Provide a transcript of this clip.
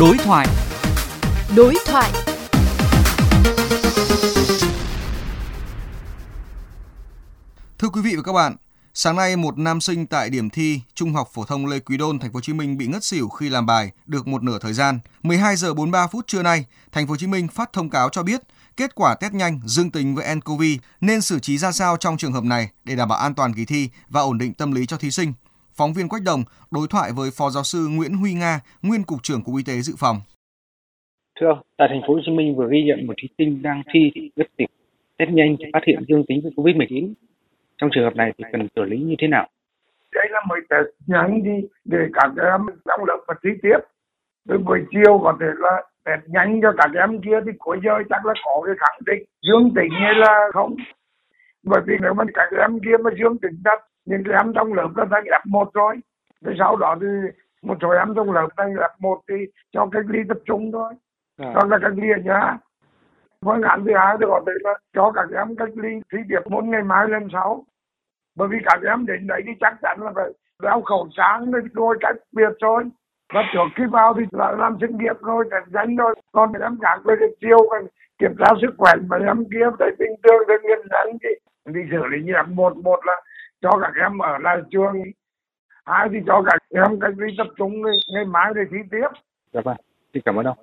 Đối thoại. Đối thoại. Thưa quý vị và các bạn, sáng nay một nam sinh tại điểm thi Trung học phổ thông Lê Quý Đôn, thành phố Hồ Chí Minh bị ngất xỉu khi làm bài được một nửa thời gian. 12 giờ 43 phút trưa nay, thành phố Hồ Chí Minh phát thông cáo cho biết kết quả test nhanh dương tính với nCoV nên xử trí ra sao trong trường hợp này để đảm bảo an toàn kỳ thi và ổn định tâm lý cho thí sinh. Phóng viên Quách Đồng đối thoại với Phó Giáo sư Nguyễn Huy Nga, nguyên cục trưởng Cục Y tế dự phòng. Thưa ông, tại thành phố Hồ Chí Minh vừa ghi nhận một thí sinh đang thi thì ngất xỉu, test nhanh phát hiện dương tính với Covid-19. Trong trường hợp này thì cần xử lý như thế nào? Đây là mới test nhanh đi để các em trong lớp và thi tiếp. Tới buổi chiều có thể là test nhanh cho các em kia thì cuối giờ chắc là có cái khẳng định dương tính hay là không. Bởi vì nếu mà các em kia mà dương tính thật những cái em trong lớp là thành F1 rồi. Thì sau đó thì một số em trong lớp thành F1 thì cho cách ly tập trung thôi. À. Còn là cách ly ở nhà. Phương án thứ hai thì có thể là cho các em cách ly thi tiếp môn ngày mai lên sau. Bởi vì các em đến đấy thì chắc chắn là phải đeo khẩu trang rồi đôi cách biệt thôi. Và trước khi vào thì là làm xét nghiệm thôi, test nhanh thôi. Còn em khác về cái chiều còn kiểm tra sức khỏe mà em kia thấy bình thường thì nghiên nhanh thì thì xử lý như một một là cho các em ở lại trường hai thì cho các em cách ly tập trung ngày mai để thi tiếp Dạ vâng, xin cảm ơn ông.